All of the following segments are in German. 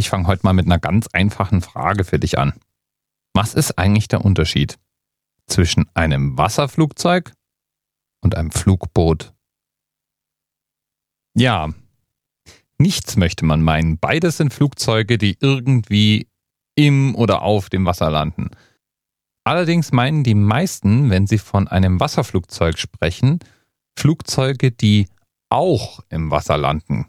Ich fange heute mal mit einer ganz einfachen Frage für dich an. Was ist eigentlich der Unterschied zwischen einem Wasserflugzeug und einem Flugboot? Ja, nichts möchte man meinen. Beides sind Flugzeuge, die irgendwie im oder auf dem Wasser landen. Allerdings meinen die meisten, wenn sie von einem Wasserflugzeug sprechen, Flugzeuge, die auch im Wasser landen.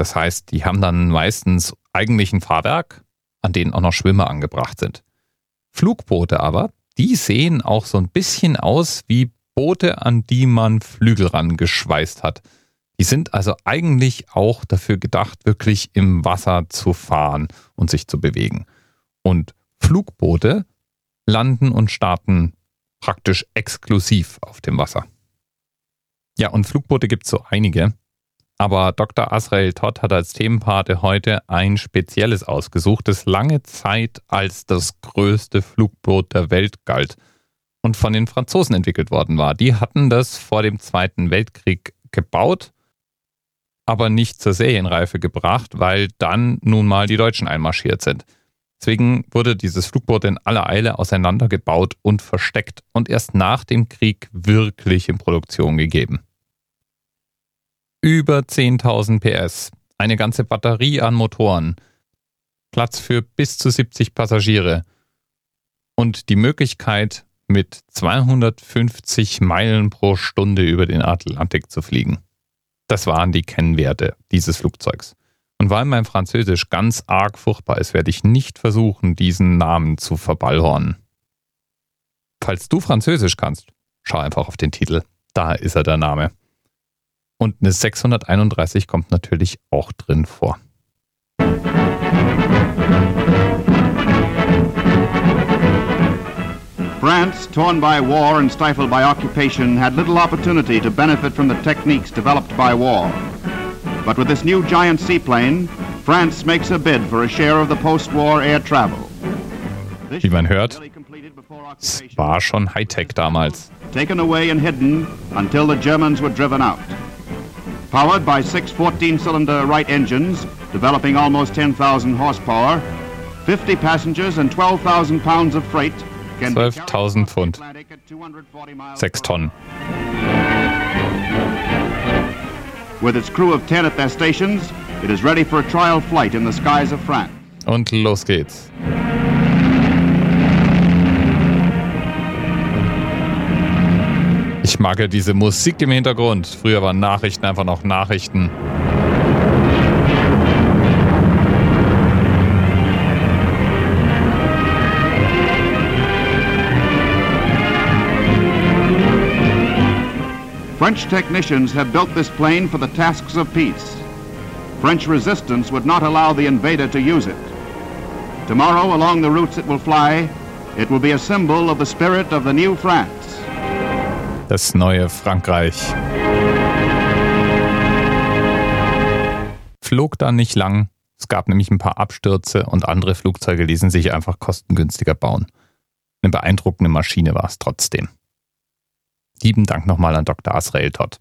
Das heißt, die haben dann meistens eigentlich ein Fahrwerk, an denen auch noch Schwimmer angebracht sind. Flugboote aber, die sehen auch so ein bisschen aus wie Boote, an die man Flügel rangeschweißt hat. Die sind also eigentlich auch dafür gedacht, wirklich im Wasser zu fahren und sich zu bewegen. Und Flugboote landen und starten praktisch exklusiv auf dem Wasser. Ja, und Flugboote gibt es so einige. Aber Dr. Asrael Todd hat als Themenpate heute ein spezielles ausgesucht, das lange Zeit als das größte Flugboot der Welt galt und von den Franzosen entwickelt worden war. Die hatten das vor dem Zweiten Weltkrieg gebaut, aber nicht zur Serienreife gebracht, weil dann nun mal die Deutschen einmarschiert sind. Deswegen wurde dieses Flugboot in aller Eile auseinandergebaut und versteckt und erst nach dem Krieg wirklich in Produktion gegeben über 10.000 PS, eine ganze Batterie an Motoren, Platz für bis zu 70 Passagiere und die Möglichkeit, mit 250 Meilen pro Stunde über den Atlantik zu fliegen. Das waren die Kennwerte dieses Flugzeugs. Und weil mein Französisch ganz arg furchtbar ist, werde ich nicht versuchen, diesen Namen zu verballhornen. Falls du Französisch kannst, schau einfach auf den Titel. Da ist er der Name. Und eine 631 kommt natürlich auch drin vor. France, torn by war and stifled by occupation, had little opportunity to benefit from the techniques developed by war. But with this new giant seaplane, France makes a bid for a share of the post-war air travel. Wie man hört, es war schon Hightech damals. Taken away and hidden until the Germans were driven out. Powered by six 14-cylinder Wright engines, developing almost 10,000 horsepower, 50 passengers and 12,000 pounds of freight 12.000 Pfund. 6 Tonnen. With its crew of 10 at their stations, it is ready for a trial flight in the skies of France. Und los geht's. Ich mag ja diese Musik im Hintergrund. Früher waren Nachrichten einfach noch Nachrichten. French technicians have built this plane for the tasks of peace. French resistance would not allow the invader to use it. Tomorrow, along the routes it will fly, it will be a symbol of the spirit of the new France. Das neue Frankreich. Flog dann nicht lang. Es gab nämlich ein paar Abstürze und andere Flugzeuge ließen sich einfach kostengünstiger bauen. Eine beeindruckende Maschine war es trotzdem. Lieben Dank nochmal an Dr. Asrael Todd.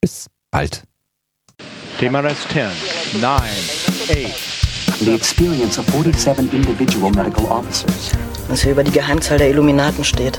Bis bald. TMRS 10, 9, 8. The experience of 47 individual medical officers. Was hier über die Geheimzahl der Illuminaten steht.